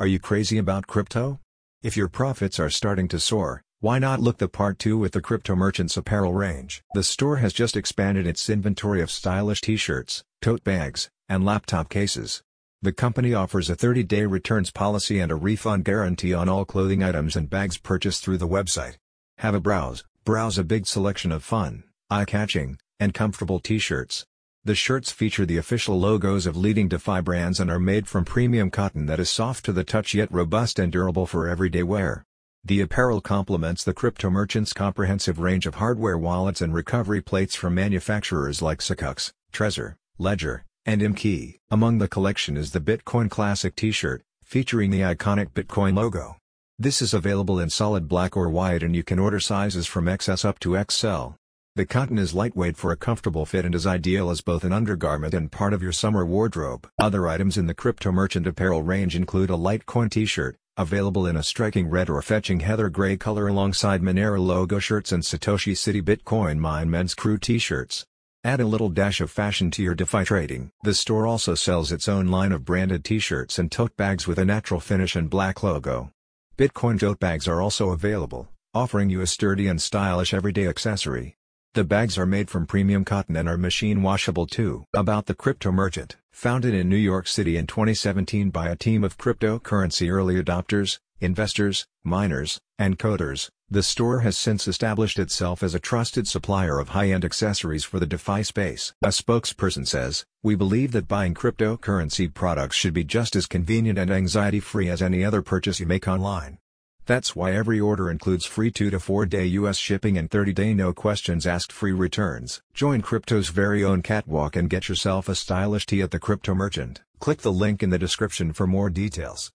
Are you crazy about crypto? If your profits are starting to soar, why not look the part 2 with the Crypto Merchants apparel range? The store has just expanded its inventory of stylish t-shirts, tote bags, and laptop cases. The company offers a 30-day returns policy and a refund guarantee on all clothing items and bags purchased through the website. Have a browse, browse a big selection of fun, eye-catching, and comfortable t-shirts. The shirts feature the official logos of leading DeFi brands and are made from premium cotton that is soft to the touch yet robust and durable for everyday wear. The apparel complements the crypto merchant's comprehensive range of hardware wallets and recovery plates from manufacturers like SecuX, Trezor, Ledger, and ImKey. Among the collection is the Bitcoin Classic t-shirt, featuring the iconic Bitcoin logo. This is available in solid black or white and you can order sizes from XS up to XL. The cotton is lightweight for a comfortable fit and is ideal as both an undergarment and part of your summer wardrobe. Other items in the crypto merchant apparel range include a Litecoin t-shirt, available in a striking red or fetching heather gray color alongside Monero logo shirts and Satoshi City Bitcoin Mine men's crew t-shirts. Add a little dash of fashion to your DeFi trading. The store also sells its own line of branded t-shirts and tote bags with a natural finish and black logo. Bitcoin tote bags are also available, offering you a sturdy and stylish everyday accessory. The bags are made from premium cotton and are machine washable too. About the Crypto Merchant, founded in New York City in 2017 by a team of cryptocurrency early adopters, investors, miners, and coders, the store has since established itself as a trusted supplier of high-end accessories for the DeFi space. A spokesperson says, We believe that buying cryptocurrency products should be just as convenient and anxiety-free as any other purchase you make online. That's why every order includes free 2 to 4 day US shipping and 30 day no questions asked free returns. Join Crypto's very own catwalk and get yourself a stylish tee at the Crypto Merchant. Click the link in the description for more details.